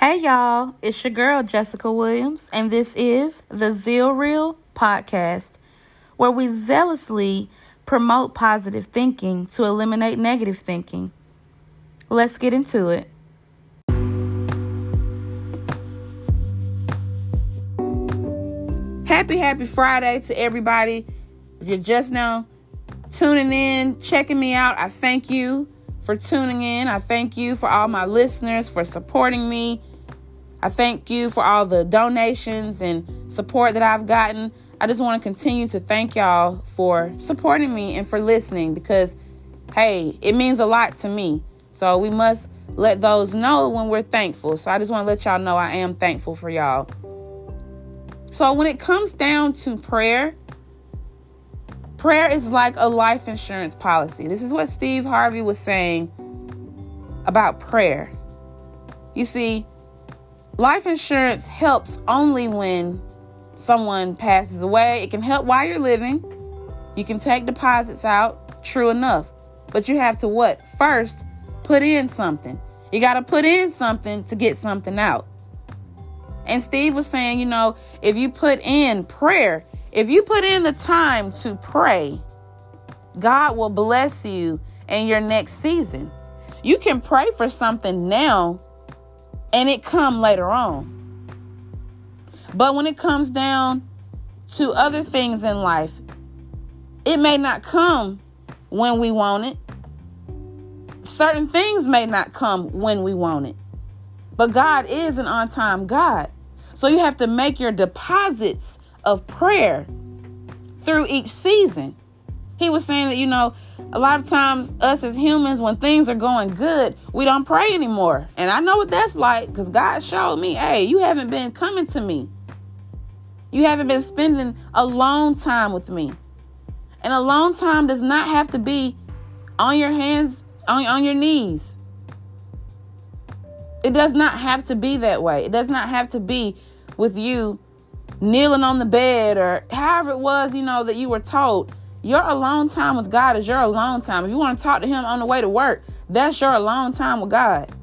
Hey y'all, it's your girl Jessica Williams, and this is the Zeal Reel podcast, where we zealously promote positive thinking to eliminate negative thinking. Let's get into it. Happy, happy Friday to everybody. If you're just now tuning in, checking me out, I thank you for tuning in. I thank you for all my listeners for supporting me. I thank you for all the donations and support that I've gotten. I just want to continue to thank y'all for supporting me and for listening because, hey, it means a lot to me. So we must let those know when we're thankful. So I just want to let y'all know I am thankful for y'all. So when it comes down to prayer, prayer is like a life insurance policy. This is what Steve Harvey was saying about prayer. You see, life insurance helps only when someone passes away. It can help while you're living. You can take deposits out, true enough. But you have to what? First, put in something. You got to put in something to get something out. And Steve was saying, you know, if you put in prayer, if you put in the time to pray, God will bless you in your next season. You can pray for something now and it come later on. But when it comes down to other things in life, it may not come when we want it. Certain things may not come when we want it. But God is an on time God. So you have to make your deposits of prayer through each season. He was saying that, you know, a lot of times us as humans, when things are going good, we don't pray anymore. And I know what that's like because God showed me, hey, you haven't been coming to me. You haven't been spending a long time with me. And a long time does not have to be on your hands, on, on your knees. It does not have to be that way. It does not have to be with you kneeling on the bed or however it was, you know, that you were told. Your alone time with God is your alone time. If you want to talk to Him on the way to work, that's your alone time with God.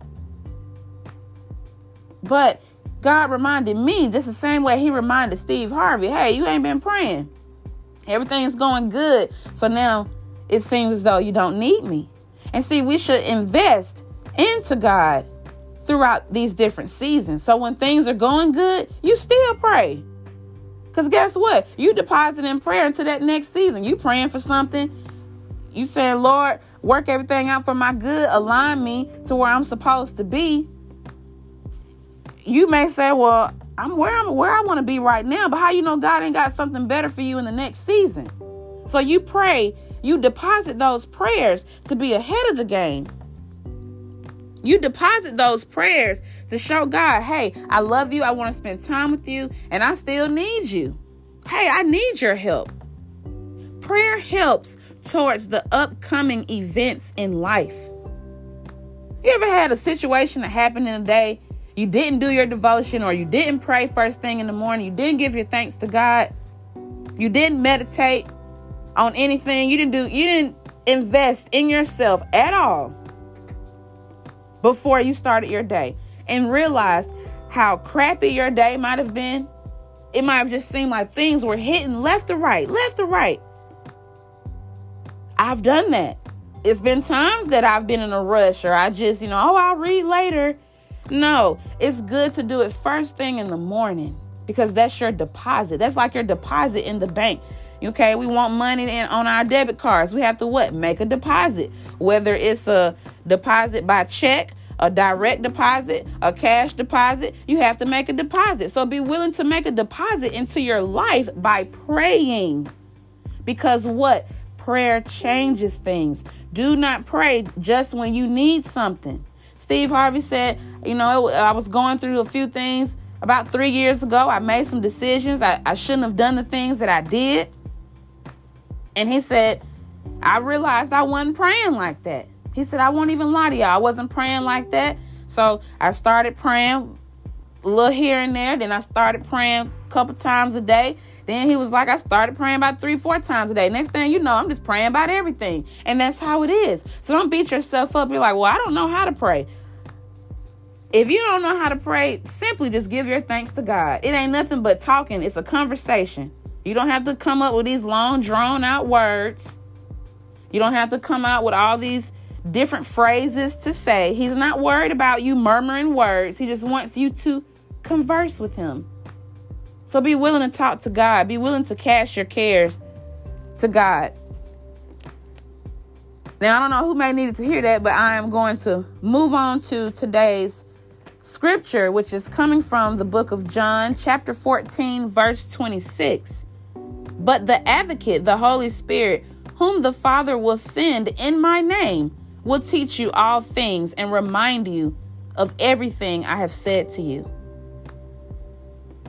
But God reminded me just the same way He reminded Steve Harvey, hey, you ain't been praying. Everything's going good. So now it seems as though you don't need me. And see, we should invest into God throughout these different seasons. So when things are going good, you still pray. Because guess what? You deposit in prayer into that next season. You praying for something. You saying, Lord, work everything out for my good. Align me to where I'm supposed to be you may say, well, I'm where I'm where I want to be right now, but how you know God ain't got something better for you in the next season? So you pray, you deposit those prayers to be ahead of the game. You deposit those prayers to show God, hey, I love you, I want to spend time with you, and I still need you. Hey, I need your help. Prayer helps towards the upcoming events in life. You ever had a situation that happened in a day you didn't do your devotion or you didn't pray first thing in the morning, you didn't give your thanks to God, you didn't meditate on anything, you didn't do you didn't invest in yourself at all before you started your day and realized how crappy your day might have been. It might have just seemed like things were hitting left or right, left or right. I've done that. It's been times that I've been in a rush or I just, you know, oh, I'll read later no, it's good to do it first thing in the morning because that's your deposit. That's like your deposit in the bank. Okay, we want money in on our debit cards. We have to what? Make a deposit. Whether it's a deposit by check, a direct deposit, a cash deposit, you have to make a deposit. So be willing to make a deposit into your life by praying. Because what? Prayer changes things. Do not pray just when you need something. Steve Harvey said, you know, I was going through a few things about three years ago. I made some decisions. I, I shouldn't have done the things that I did. And he said, I realized I wasn't praying like that. He said, I won't even lie to y'all. I wasn't praying like that. So I started praying a little here and there. Then I started praying a couple times a day. Then he was like, I started praying about three, four times a day. Next thing you know, I'm just praying about everything. And that's how it is. So don't beat yourself up. You're like, well, I don't know how to pray. If you don't know how to pray, simply just give your thanks to God. It ain't nothing but talking, it's a conversation. You don't have to come up with these long, drawn out words. You don't have to come out with all these different phrases to say. He's not worried about you murmuring words, He just wants you to converse with Him. So be willing to talk to God, be willing to cast your cares to God. Now, I don't know who may need to hear that, but I am going to move on to today's scripture, which is coming from the book of John, chapter 14, verse 26. But the advocate, the Holy Spirit, whom the Father will send in my name, will teach you all things and remind you of everything I have said to you.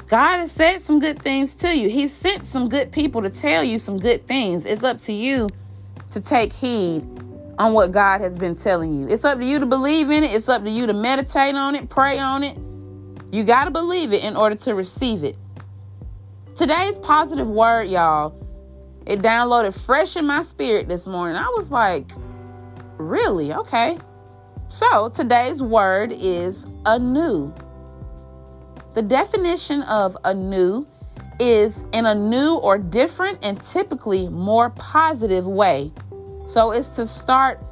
God has said some good things to you. He sent some good people to tell you some good things. It's up to you to take heed on what God has been telling you. It's up to you to believe in it. It's up to you to meditate on it, pray on it. You got to believe it in order to receive it. Today's positive word, y'all, it downloaded fresh in my spirit this morning. I was like, really? Okay. So today's word is anew. The definition of anew is in a new or different and typically more positive way. So it's to start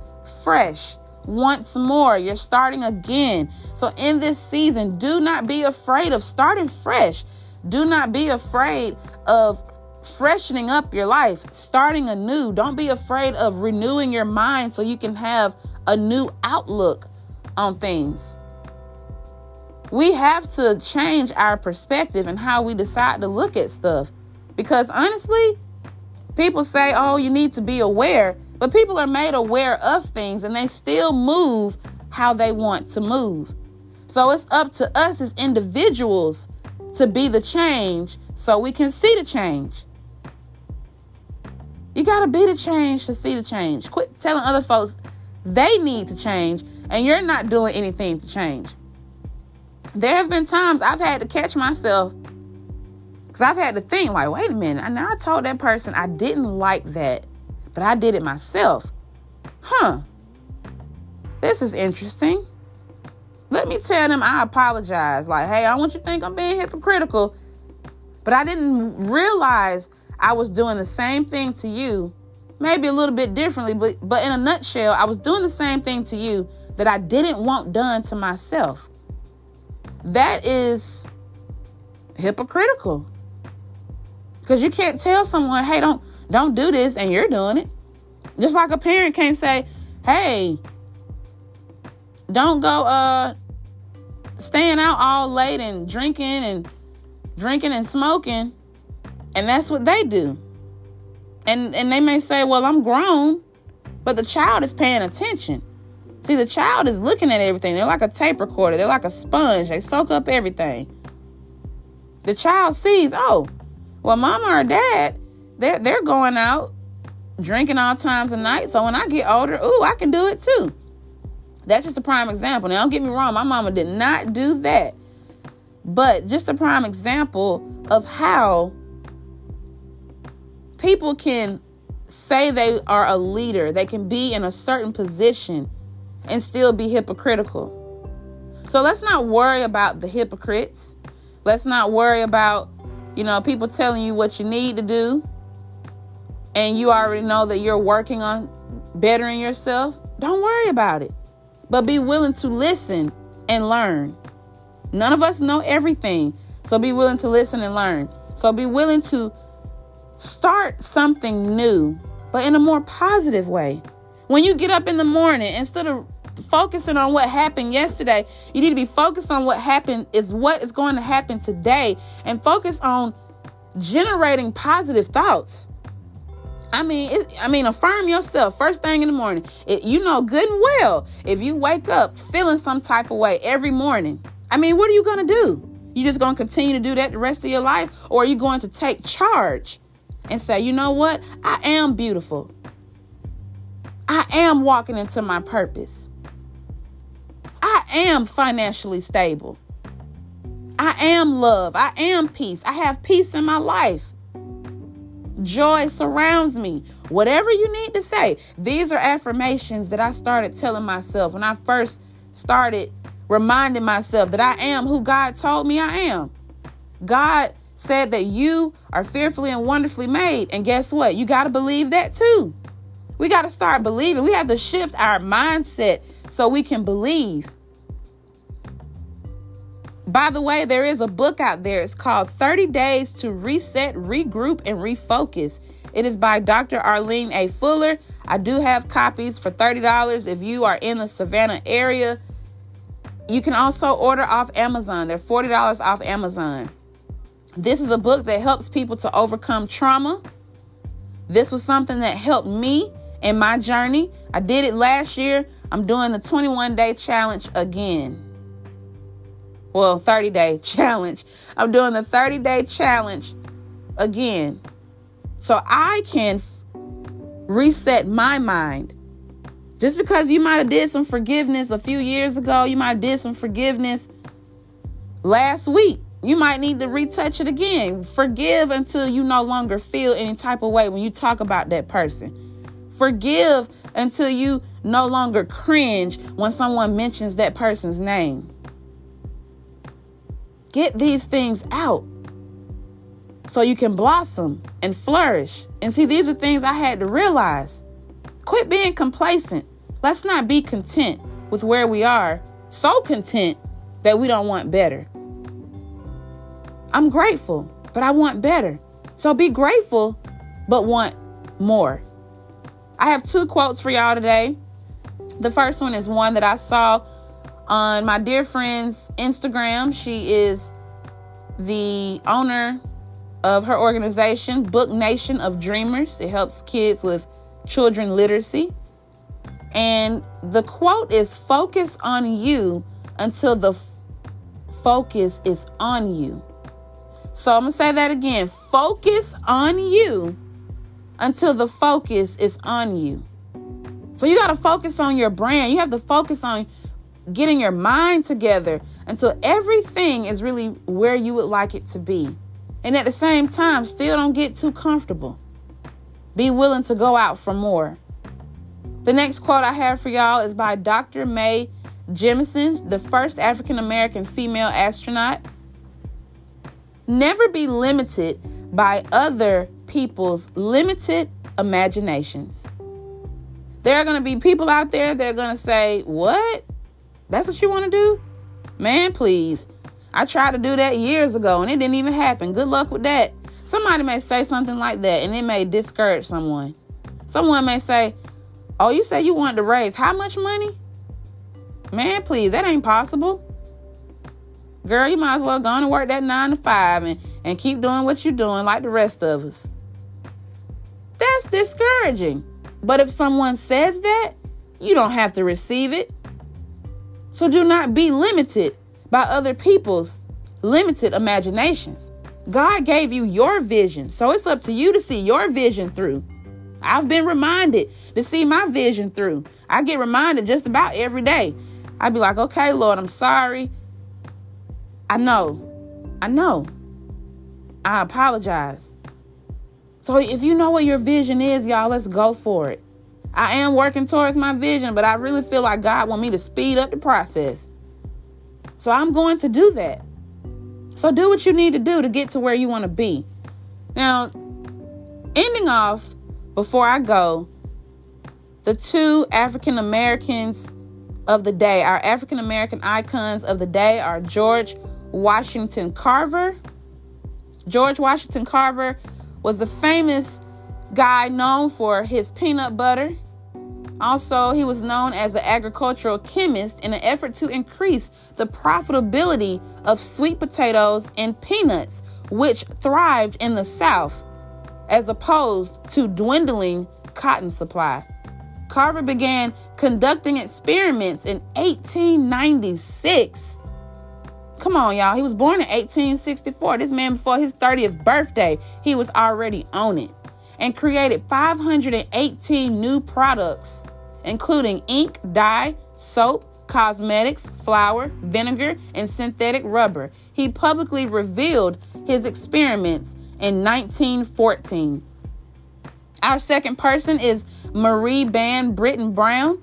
fresh once more. You're starting again. So in this season, do not be afraid of starting fresh. Do not be afraid of freshening up your life, starting anew. Don't be afraid of renewing your mind so you can have a new outlook on things. We have to change our perspective and how we decide to look at stuff. Because honestly, people say, oh, you need to be aware. But people are made aware of things and they still move how they want to move. So it's up to us as individuals to be the change so we can see the change. You got to be the change to see the change. Quit telling other folks they need to change and you're not doing anything to change. There have been times I've had to catch myself because I've had to think, like, wait a minute. I now I told that person I didn't like that but I did it myself. Huh. This is interesting. Let me tell them I apologize. Like, hey, I want you to think I'm being hypocritical, but I didn't realize I was doing the same thing to you, maybe a little bit differently, but but in a nutshell, I was doing the same thing to you that I didn't want done to myself. That is hypocritical. Cuz you can't tell someone, "Hey, don't don't do this and you're doing it. Just like a parent can't say, hey, don't go uh staying out all late and drinking and drinking and smoking. And that's what they do. And and they may say, well, I'm grown, but the child is paying attention. See, the child is looking at everything. They're like a tape recorder. They're like a sponge. They soak up everything. The child sees, oh, well, mama or dad they're they're going out drinking all times of night. So when I get older, ooh, I can do it too. That's just a prime example. Now, don't get me wrong, my mama did not do that. But just a prime example of how people can say they are a leader, they can be in a certain position and still be hypocritical. So let's not worry about the hypocrites. Let's not worry about, you know, people telling you what you need to do and you already know that you're working on bettering yourself, don't worry about it. But be willing to listen and learn. None of us know everything. So be willing to listen and learn. So be willing to start something new, but in a more positive way. When you get up in the morning, instead of focusing on what happened yesterday, you need to be focused on what happened is what is going to happen today and focus on generating positive thoughts. I mean, it, I mean, affirm yourself first thing in the morning. It, you know good and well if you wake up feeling some type of way every morning. I mean, what are you to do? You just to continue to do that the rest of your life, or are you going to take charge and say, you know what? I am beautiful. I am walking into my purpose. I am financially stable. I am love. I am peace. I have peace in my life. Joy surrounds me. Whatever you need to say. These are affirmations that I started telling myself when I first started reminding myself that I am who God told me I am. God said that you are fearfully and wonderfully made. And guess what? You got to believe that too. We got to start believing. We have to shift our mindset so we can believe. By the way, there is a book out there. It's called 30 Days to Reset, Regroup, and Refocus. It is by Dr. Arlene A. Fuller. I do have copies for $30 if you are in the Savannah area. You can also order off Amazon. They're $40 off Amazon. This is a book that helps people to overcome trauma. This was something that helped me in my journey. I did it last year. I'm doing the 21 day challenge again. Well, 30 day challenge. I'm doing the 30 day challenge again. So I can f- reset my mind. Just because you might have did some forgiveness a few years ago, you might have did some forgiveness last week. You might need to retouch it again. Forgive until you no longer feel any type of way when you talk about that person. Forgive until you no longer cringe when someone mentions that person's name. Get these things out so you can blossom and flourish. And see, these are things I had to realize. Quit being complacent. Let's not be content with where we are, so content that we don't want better. I'm grateful, but I want better. So be grateful, but want more. I have two quotes for y'all today. The first one is one that I saw on my dear friend's Instagram. She is the owner of her organization, Book Nation of Dreamers. It helps kids with children literacy. And the quote is focus on you until the f- focus is on you. So I'm going to say that again. Focus on you until the focus is on you. So you got to focus on your brand. You have to focus on getting your mind together until everything is really where you would like it to be. And at the same time, still don't get too comfortable. Be willing to go out for more. The next quote I have for y'all is by Dr. Mae Jemison, the first African American female astronaut. Never be limited by other people's limited imaginations. There are going to be people out there that are going to say, What? That's what you want to do? Man, please. I tried to do that years ago and it didn't even happen. Good luck with that. Somebody may say something like that and it may discourage someone. Someone may say, Oh, you say you wanted to raise how much money? Man, please, that ain't possible. Girl, you might as well go on and work that nine to five and, and keep doing what you're doing like the rest of us. That's discouraging. But if someone says that, you don't have to receive it. So do not be limited by other people's limited imaginations. God gave you your vision, so it's up to you to see your vision through. I've been reminded to see my vision through. I get reminded just about every day. I'd be like, okay, Lord, I'm sorry. I know. I know. I apologize. So if you know what your vision is, y'all, let's go for it. I am working towards my vision, but I really feel like God want me to speed up the process. So I'm going to do that. So do what you need to do to get to where you want to be. Now, ending off before I go, the two African Americans of the day, our African American icons of the day are George Washington Carver. George Washington Carver was the famous guy known for his peanut butter. Also, he was known as an agricultural chemist in an effort to increase the profitability of sweet potatoes and peanuts, which thrived in the South, as opposed to dwindling cotton supply. Carver began conducting experiments in 1896 Come on, y'all. He was born in 1864. This man, before his 30th birthday, he was already on it and created 518 new products, including ink, dye, soap, cosmetics, flour, vinegar, and synthetic rubber. He publicly revealed his experiments in 1914. Our second person is Marie Van Brittan Brown.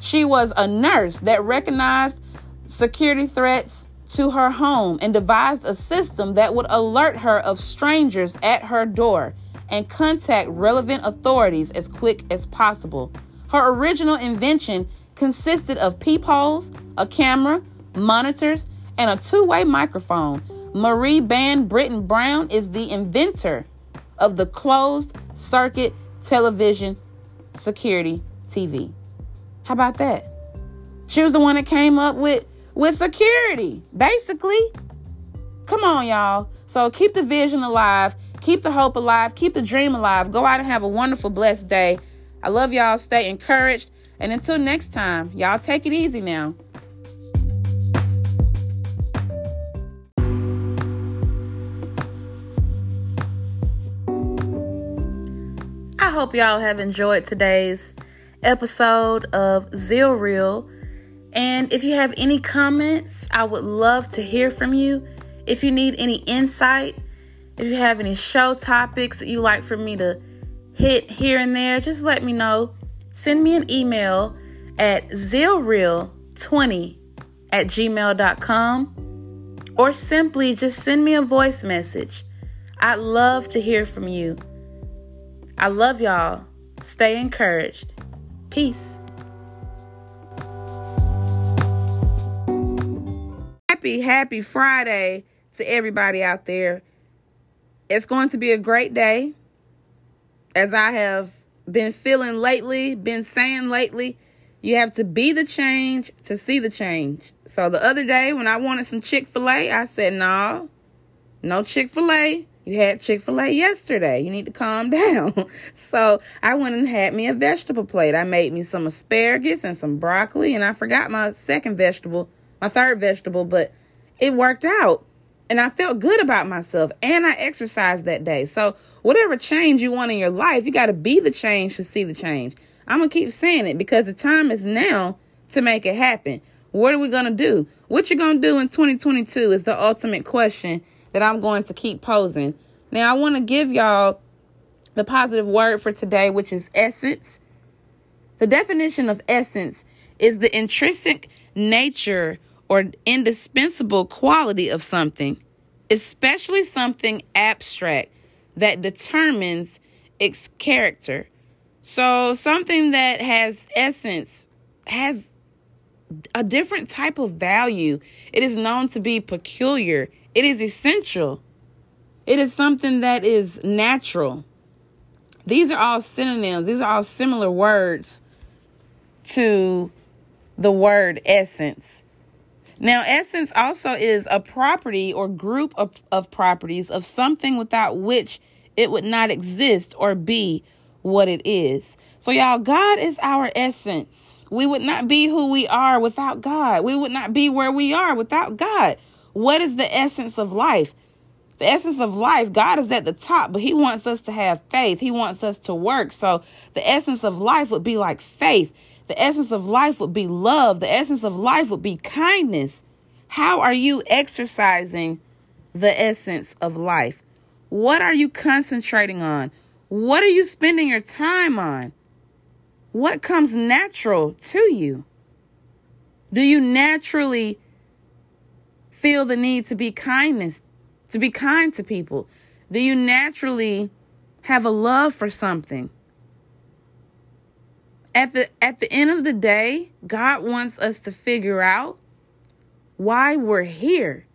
She was a nurse that recognized security threats to her home and devised a system that would alert her of strangers at her door and contact relevant authorities as quick as possible. Her original invention consisted of peepholes, a camera, monitors, and a two way microphone. Marie Van Brittan Brown is the inventor of the closed circuit television security TV. How about that? She was the one that came up with with security, basically. Come on, y'all. So keep the vision alive, keep the hope alive, keep the dream alive. Go out and have a wonderful, blessed day. I love y'all. Stay encouraged. And until next time, y'all take it easy now. I hope y'all have enjoyed today's episode of Zeal Reel. And if you have any comments, I would love to hear from you. If you need any insight, if you have any show topics that you like for me to hit here and there, just let me know. Send me an email at zealreal20 at gmail.com or simply just send me a voice message. I'd love to hear from you. I love y'all. Stay encouraged. Peace. Happy, happy Friday to everybody out there. It's going to be a great day. As I have been feeling lately, been saying lately, you have to be the change to see the change. So the other day when I wanted some Chick fil A, I said, no, no Chick fil A. You had Chick fil A yesterday. You need to calm down. so I went and had me a vegetable plate. I made me some asparagus and some broccoli, and I forgot my second vegetable, my third vegetable, but it worked out. And I felt good about myself and I exercised that day. So, whatever change you want in your life, you got to be the change to see the change. I'm going to keep saying it because the time is now to make it happen. What are we going to do? What you're going to do in 2022 is the ultimate question that I'm going to keep posing. Now, I want to give y'all the positive word for today, which is essence. The definition of essence is the intrinsic nature or indispensable quality of something, especially something abstract that determines its character. So, something that has essence has a different type of value. It is known to be peculiar, it is essential, it is something that is natural. These are all synonyms, these are all similar words to the word essence. Now, essence also is a property or group of, of properties of something without which it would not exist or be what it is. So, y'all, God is our essence. We would not be who we are without God. We would not be where we are without God. What is the essence of life? The essence of life, God is at the top, but He wants us to have faith. He wants us to work. So, the essence of life would be like faith. The essence of life would be love. The essence of life would be kindness. How are you exercising the essence of life? What are you concentrating on? What are you spending your time on? What comes natural to you? Do you naturally feel the need to be kindness, to be kind to people? Do you naturally have a love for something? At the at the end of the day, God wants us to figure out why we're here.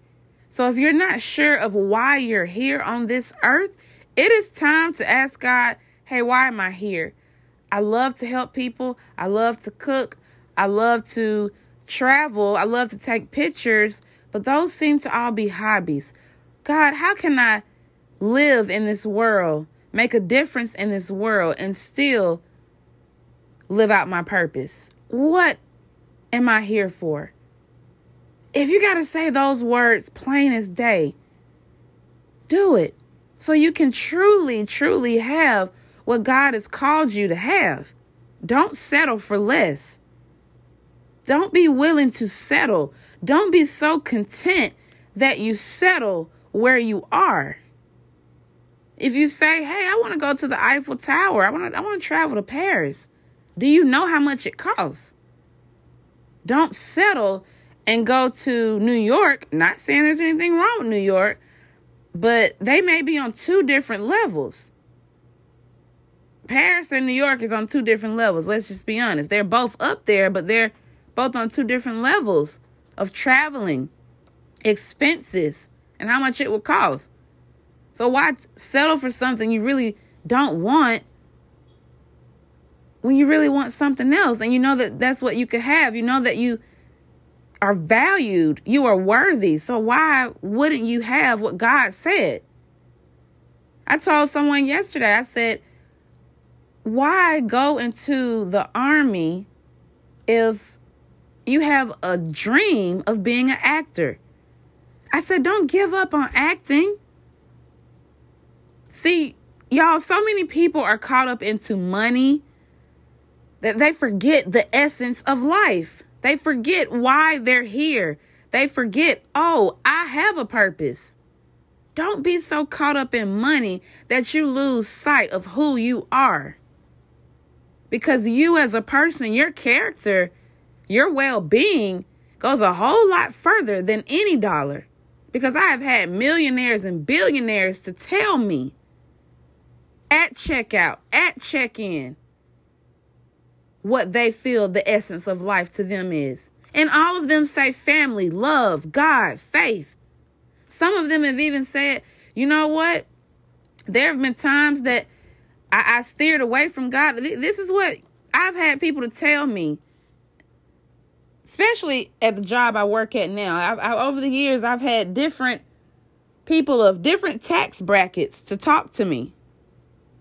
So if you're not sure of why you're here on this earth, it is time to ask God, "Hey, why am I here?" I love to help people. I love to cook. I love to travel. I love to take pictures, but those seem to all be hobbies. God, how can I live in this world, make a difference in this world, and still live out my purpose? What am I here for? If you got to say those words plain as day, do it so you can truly, truly have what God has called you to have. Don't settle for less. Don't be willing to settle. Don't be so content that you settle where you are. If you say, "Hey, I want to go to the Eiffel Tower. I want to I want to travel to Paris." Do you know how much it costs? Don't settle and go to New York, not saying there's anything wrong with New York, but they may be on two different levels. Paris and New York is on two different levels. Let's just be honest. They're both up there, but they're both on two different levels of traveling, expenses, and how much it will cost. So why settle for something you really don't want when you really want something else and you know that that's what you could have? You know that you are valued, you are worthy. So why wouldn't you have what God said? I told someone yesterday, I said, why go into the army if you have a dream of being an actor? I said, don't give up on acting. See, y'all, so many people are caught up into money that they forget the essence of life. They forget why they're here. They forget, oh, I have a purpose. Don't be so caught up in money that you lose sight of who you are. Because you, as a person, your character, your well being goes a whole lot further than any dollar. Because I have had millionaires and billionaires to tell me at checkout, at check in, what they feel the essence of life to them is. And all of them say family, love, God, faith. Some of them have even said, you know what? There have been times that I, I steered away from God. This is what I've had people to tell me, especially at the job I work at now. I've, I, over the years, I've had different people of different tax brackets to talk to me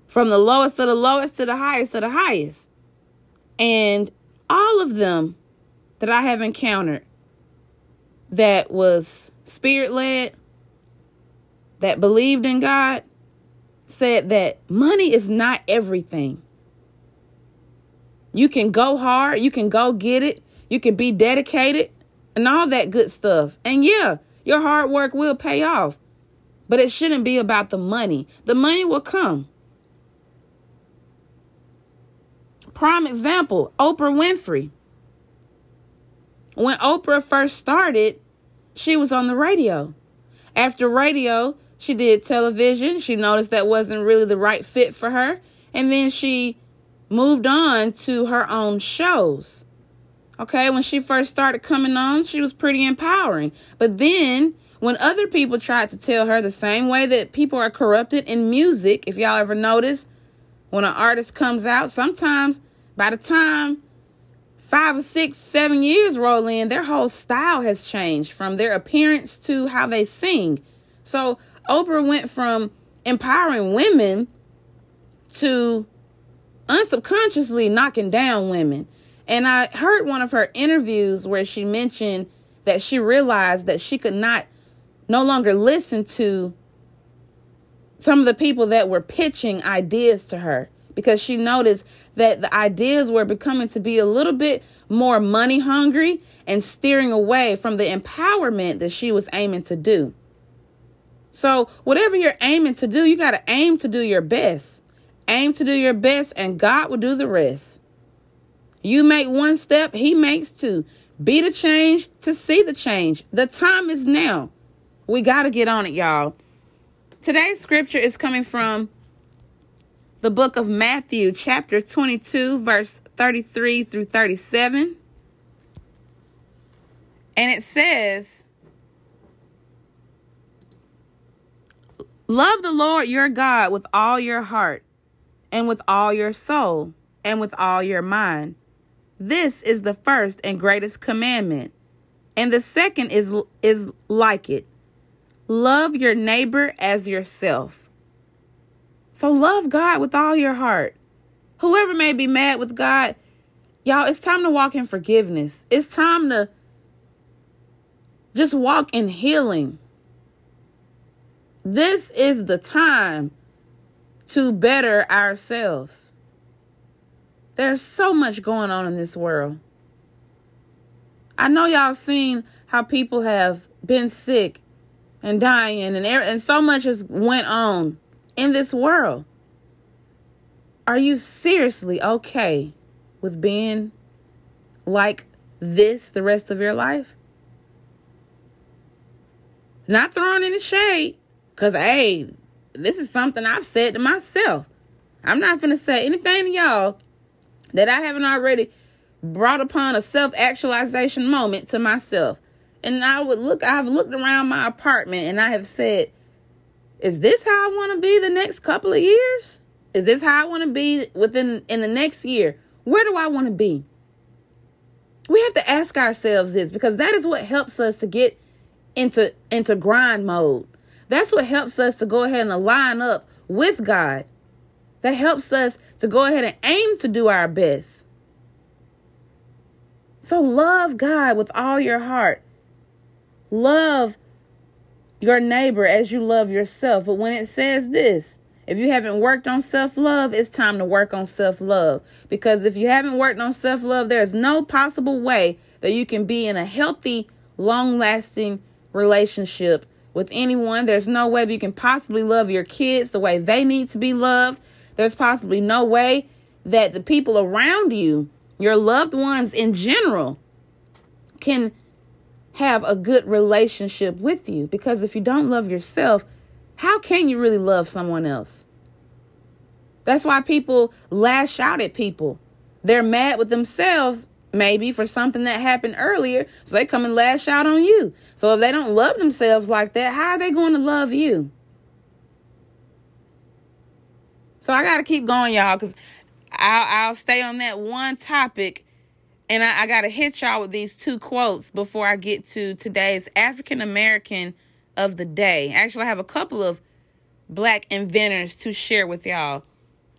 from the lowest to the lowest to the highest to the highest. And all of them that I have encountered that was spirit led, that believed in God, said that money is not everything. You can go hard, you can go get it, you can be dedicated, and all that good stuff. And yeah, your hard work will pay off, but it shouldn't be about the money. The money will come. Prime example Oprah Winfrey. When Oprah first started, she was on the radio. After radio, she did television. She noticed that wasn't really the right fit for her. And then she moved on to her own shows. Okay, when she first started coming on, she was pretty empowering. But then, when other people tried to tell her the same way that people are corrupted in music, if y'all ever notice, when an artist comes out, sometimes by the time five or six, seven years roll in, their whole style has changed from their appearance to how they sing. So Oprah went from empowering women to unsubconsciously knocking down women. And I heard one of her interviews where she mentioned that she realized that she could not no longer listen to some of the people that were pitching ideas to her because she noticed that the ideas were becoming to be a little bit more money hungry and steering away from the empowerment that she was aiming to do. So, whatever you're aiming to do, you got to aim to do your best. Aim to do your best, and God will do the rest. You make one step, He makes two. Be the change to see the change. The time is now. We got to get on it, y'all. Today's scripture is coming from the book of Matthew, chapter 22, verse 33 through 37. And it says, Love the Lord your God with all your heart, and with all your soul, and with all your mind. This is the first and greatest commandment. And the second is, is like it love your neighbor as yourself. So love God with all your heart. Whoever may be mad with God, y'all, it's time to walk in forgiveness. It's time to just walk in healing. This is the time to better ourselves. There's so much going on in this world. I know y'all seen how people have been sick and dying and and so much has went on in this world. Are you seriously okay with being like this the rest of your life? Not throwing any shade, because, hey, this is something I've said to myself. I'm not to say anything to y'all that I haven't already brought upon a self actualization moment to myself. And I would look, I've looked around my apartment and I have said, is this how I want to be the next couple of years? Is this how I want to be within in the next year? Where do I want to be? We have to ask ourselves this because that is what helps us to get into into grind mode. That's what helps us to go ahead and align up with God. That helps us to go ahead and aim to do our best. So love God with all your heart. Love your neighbor as you love yourself. But when it says this, if you haven't worked on self love, it's time to work on self love. Because if you haven't worked on self love, there's no possible way that you can be in a healthy, long lasting relationship with anyone. There's no way you can possibly love your kids the way they need to be loved. There's possibly no way that the people around you, your loved ones in general, can have a good relationship with you. Because if you don't love yourself, how can you really love someone else? That's why people lash out at people. They're mad with themselves, maybe for something that happened earlier, so they come and lash out on you. So if they don't love themselves like that, how are they going to love you? So I got to keep going, y'all, because I'll, I'll stay on that one topic. And I, I got to hit y'all with these two quotes before I get to today's African American of the day. Actually, I have a couple of black inventors to share with y'all.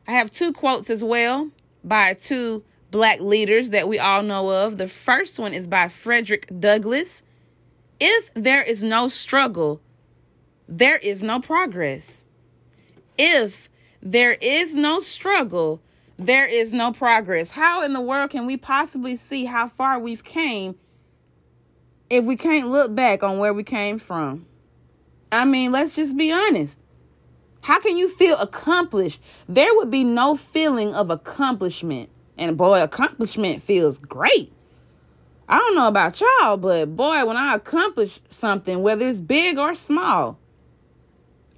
I have two quotes as well by two black leaders that we all know of. The first one is by Frederick Douglass. If there is no struggle, there is no progress. If there is no struggle, there is no progress. How in the world can we possibly see how far we've came if we can't look back on where we came from? I mean, let's just be honest. How can you feel accomplished? There would be no feeling of accomplishment. And boy, accomplishment feels great. I don't know about y'all, but boy, when I accomplish something, whether it's big or small,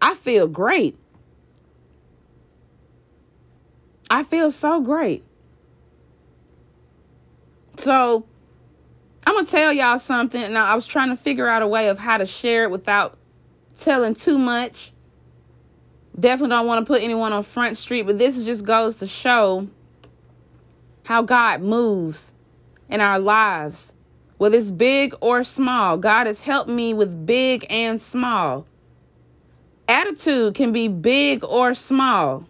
I feel great. I feel so great. So, I'm going to tell y'all something. Now, I was trying to figure out a way of how to share it without telling too much. Definitely don't want to put anyone on Front Street, but this just goes to show how God moves in our lives, whether it's big or small. God has helped me with big and small. Attitude can be big or small.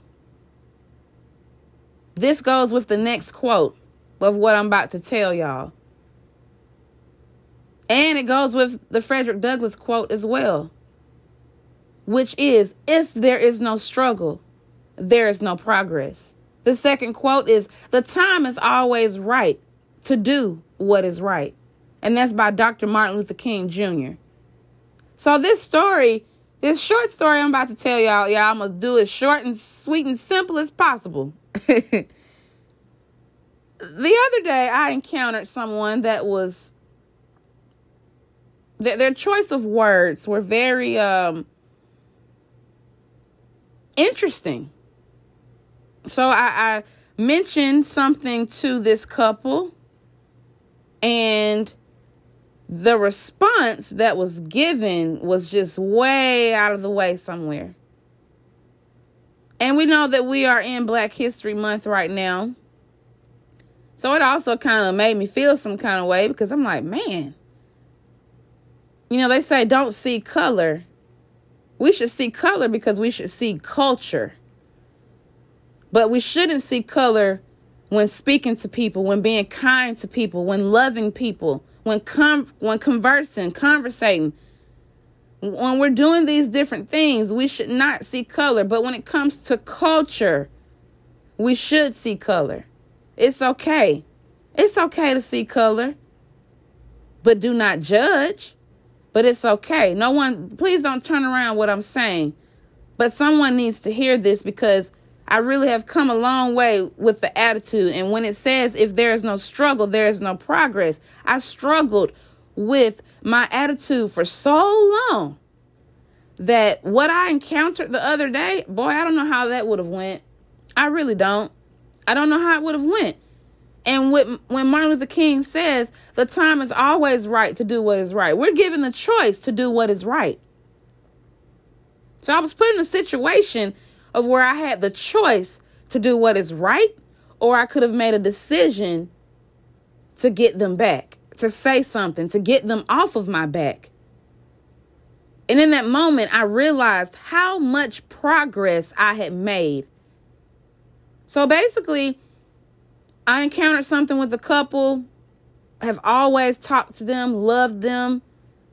This goes with the next quote of what I'm about to tell y'all. And it goes with the Frederick Douglass quote as well which is if there is no struggle, there is no progress. The second quote is the time is always right to do what is right. And that's by Dr. Martin Luther King Jr. So this story, this short story I'm about to tell y'all, y'all, I'm gonna do it short and sweet and simple as possible. the other day I encountered someone that was their choice of words were very um interesting. So I, I mentioned something to this couple, and the response that was given was just way out of the way somewhere. And we know that we are in Black History Month right now. So it also kind of made me feel some kind of way because I'm like, man, you know, they say don't see color we should see color because we should see culture. But we shouldn't see color when speaking to people, when being kind to people, when loving people, when com- when conversing, conversating. When we're doing these different things, we should not see color. But when it comes to culture, we should see color. It's okay. It's okay to see color, but do not judge but it's okay. No one, please don't turn around what I'm saying. But someone needs to hear this because I really have come a long way with the attitude. And when it says, if there is no struggle, there is no progress, I struggled with my attitude for so long. that what I encountered the other day, boy, I don't know how that would have went. I really don't. I don't know how it would have went. And when when Martin Luther King says the time is always right to do what is right, we're given the choice to do what is right. So I was put in a situation of where I had the choice to do what is right, or I could have made a decision to get them back, to say something, to get them off of my back. And in that moment, I realized how much progress I had made. So basically, I encountered something with a couple, have always talked to them, loved them,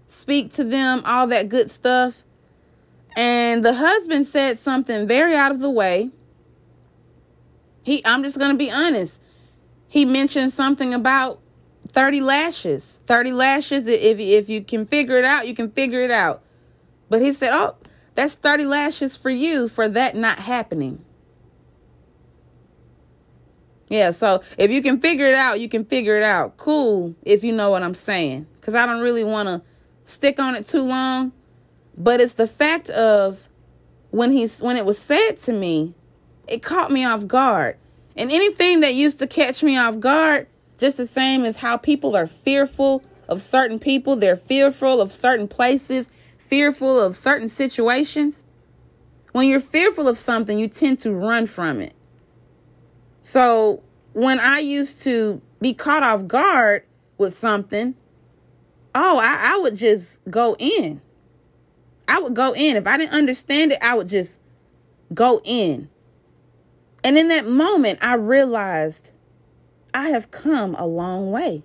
speak to them, all that good stuff. And the husband said something very out of the way. He I'm just going to be honest. He mentioned something about 30 lashes. 30 lashes if if you can figure it out, you can figure it out. But he said, "Oh, that's 30 lashes for you for that not happening." Yeah, so if you can figure it out, you can figure it out. Cool, if you know what I'm saying. Cuz I don't really want to stick on it too long, but it's the fact of when he's when it was said to me, it caught me off guard. And anything that used to catch me off guard, just the same as how people are fearful of certain people, they're fearful of certain places, fearful of certain situations. When you're fearful of something, you tend to run from it. So when I used to be caught off guard with something, oh, I, I would just go in. I would go in. If I didn't understand it, I would just go in. And in that moment, I realized I have come a long way.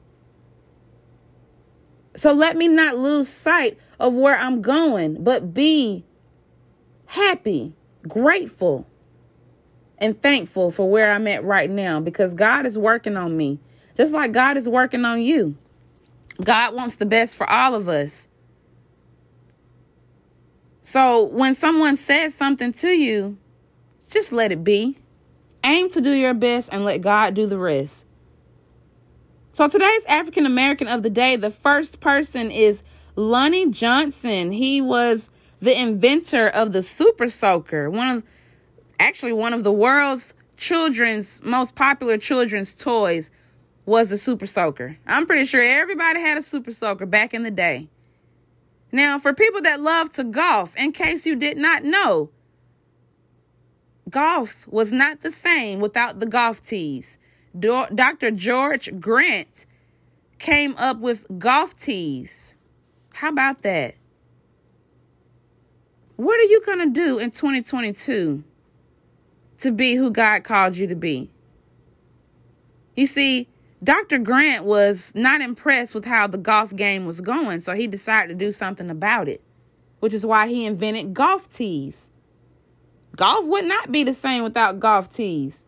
So let me not lose sight of where I'm going, but be happy, grateful, and thankful for where I'm at right now because God is working on me, just like God is working on you. God wants the best for all of us. So when someone says something to you, just let it be. Aim to do your best and let God do the rest. So today's African American of the day, the first person is Lonnie Johnson. He was the inventor of the Super Soaker, one of actually one of the world's children's most popular children's toys was the Super Soaker. I'm pretty sure everybody had a Super Soaker back in the day. Now, for people that love to golf, in case you did not know, golf was not the same without the golf tees. Dr. George Grant came up with golf tees. How about that? What are you going to do in 2022 to be who God called you to be? You see, Dr. Grant was not impressed with how the golf game was going, so he decided to do something about it, which is why he invented golf tees. Golf would not be the same without golf tees.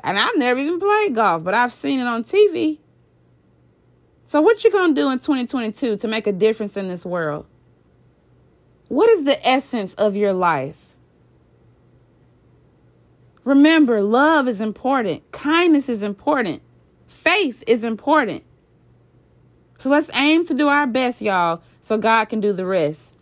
And I've never even played golf, but I've seen it on TV. So what you going to do in 2022 to make a difference in this world? What is the essence of your life? Remember, love is important. Kindness is important. Faith is important. So let's aim to do our best, y'all, so God can do the rest.